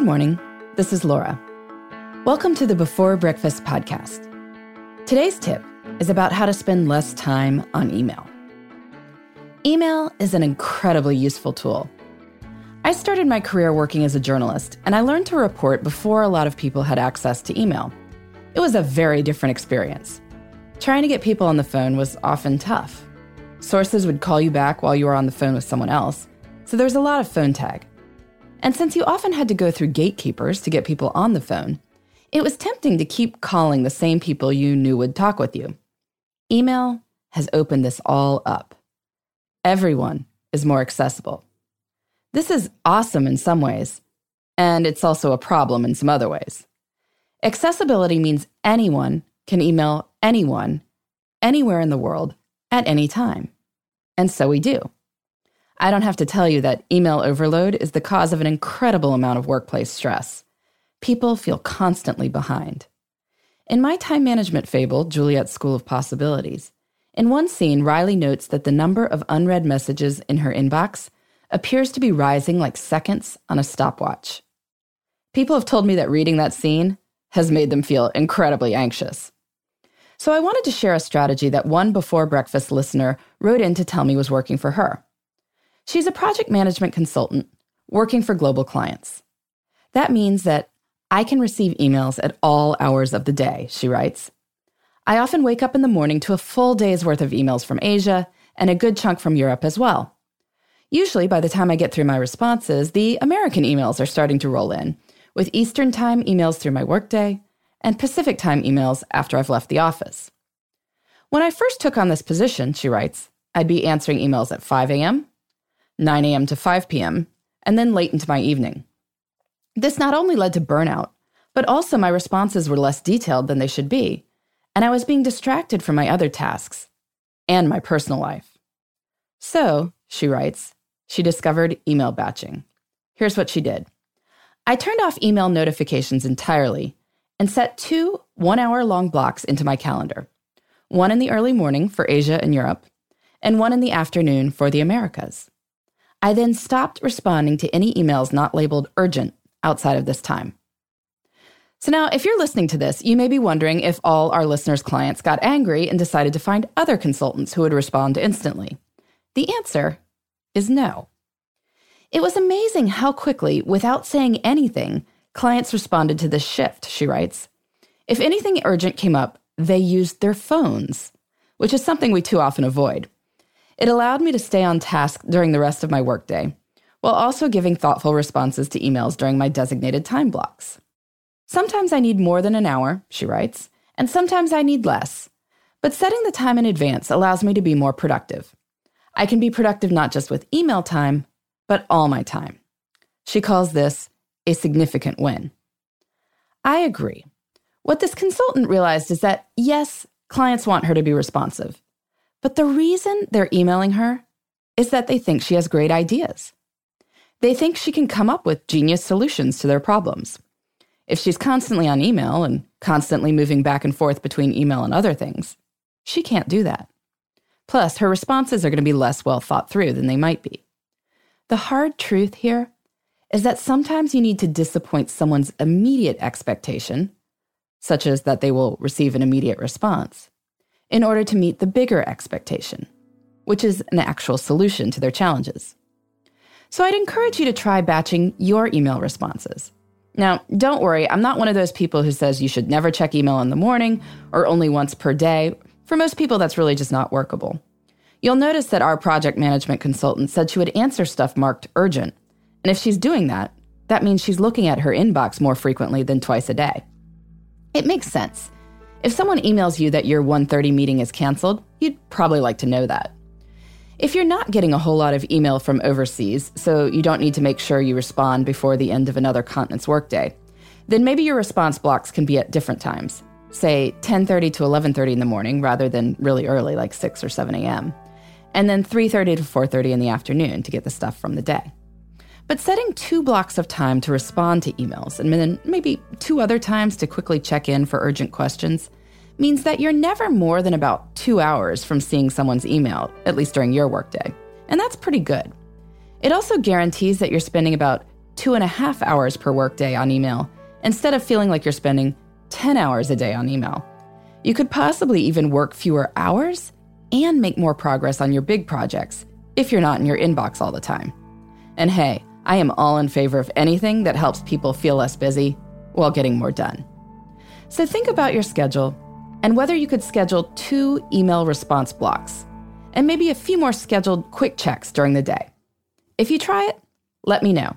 Good morning. This is Laura. Welcome to the Before Breakfast podcast. Today's tip is about how to spend less time on email. Email is an incredibly useful tool. I started my career working as a journalist, and I learned to report before a lot of people had access to email. It was a very different experience. Trying to get people on the phone was often tough. Sources would call you back while you were on the phone with someone else, so there was a lot of phone tag. And since you often had to go through gatekeepers to get people on the phone, it was tempting to keep calling the same people you knew would talk with you. Email has opened this all up. Everyone is more accessible. This is awesome in some ways, and it's also a problem in some other ways. Accessibility means anyone can email anyone, anywhere in the world, at any time. And so we do. I don't have to tell you that email overload is the cause of an incredible amount of workplace stress. People feel constantly behind. In my time management fable, Juliet's School of Possibilities, in one scene, Riley notes that the number of unread messages in her inbox appears to be rising like seconds on a stopwatch. People have told me that reading that scene has made them feel incredibly anxious. So I wanted to share a strategy that one before breakfast listener wrote in to tell me was working for her. She's a project management consultant working for global clients. That means that I can receive emails at all hours of the day, she writes. I often wake up in the morning to a full day's worth of emails from Asia and a good chunk from Europe as well. Usually, by the time I get through my responses, the American emails are starting to roll in, with Eastern Time emails through my workday and Pacific Time emails after I've left the office. When I first took on this position, she writes, I'd be answering emails at 5 a.m., 9 a.m. to 5 p.m., and then late into my evening. This not only led to burnout, but also my responses were less detailed than they should be, and I was being distracted from my other tasks and my personal life. So, she writes, she discovered email batching. Here's what she did I turned off email notifications entirely and set two one hour long blocks into my calendar one in the early morning for Asia and Europe, and one in the afternoon for the Americas. I then stopped responding to any emails not labeled urgent outside of this time. So now, if you're listening to this, you may be wondering if all our listeners' clients got angry and decided to find other consultants who would respond instantly. The answer is no. It was amazing how quickly, without saying anything, clients responded to this shift, she writes. If anything urgent came up, they used their phones, which is something we too often avoid. It allowed me to stay on task during the rest of my workday, while also giving thoughtful responses to emails during my designated time blocks. Sometimes I need more than an hour, she writes, and sometimes I need less. But setting the time in advance allows me to be more productive. I can be productive not just with email time, but all my time. She calls this a significant win. I agree. What this consultant realized is that, yes, clients want her to be responsive, but the reason they're emailing her is that they think she has great ideas. They think she can come up with genius solutions to their problems. If she's constantly on email and constantly moving back and forth between email and other things, she can't do that. Plus, her responses are going to be less well thought through than they might be. The hard truth here is that sometimes you need to disappoint someone's immediate expectation, such as that they will receive an immediate response, in order to meet the bigger expectation, which is an actual solution to their challenges. So I'd encourage you to try batching your email responses. Now, don't worry, I'm not one of those people who says you should never check email in the morning or only once per day. For most people, that's really just not workable. You'll notice that our project management consultant said she would answer stuff marked urgent. And if she's doing that, that means she's looking at her inbox more frequently than twice a day. It makes sense. If someone emails you that your 1:30 meeting is canceled, you'd probably like to know that. If you're not getting a whole lot of email from overseas, so you don't need to make sure you respond before the end of another continent's workday, then maybe your response blocks can be at different times. Say 10:30 to 11:30 in the morning rather than really early like 6 or 7 a.m and then 3:30 to 4:30 in the afternoon to get the stuff from the day. But setting two blocks of time to respond to emails and then maybe two other times to quickly check in for urgent questions means that you're never more than about 2 hours from seeing someone's email, at least during your workday. And that's pretty good. It also guarantees that you're spending about two and a half hours per workday on email instead of feeling like you're spending 10 hours a day on email. You could possibly even work fewer hours and make more progress on your big projects if you're not in your inbox all the time. And hey, I am all in favor of anything that helps people feel less busy while getting more done. So think about your schedule and whether you could schedule two email response blocks and maybe a few more scheduled quick checks during the day. If you try it, let me know.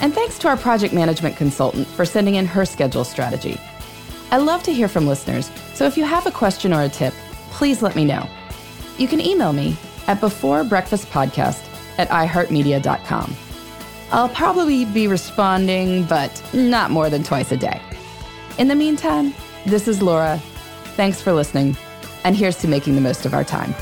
And thanks to our project management consultant for sending in her schedule strategy. I love to hear from listeners, so if you have a question or a tip, please let me know. You can email me at beforebreakfastpodcast at iheartmedia.com. I'll probably be responding, but not more than twice a day. In the meantime, this is Laura. Thanks for listening, and here's to making the most of our time.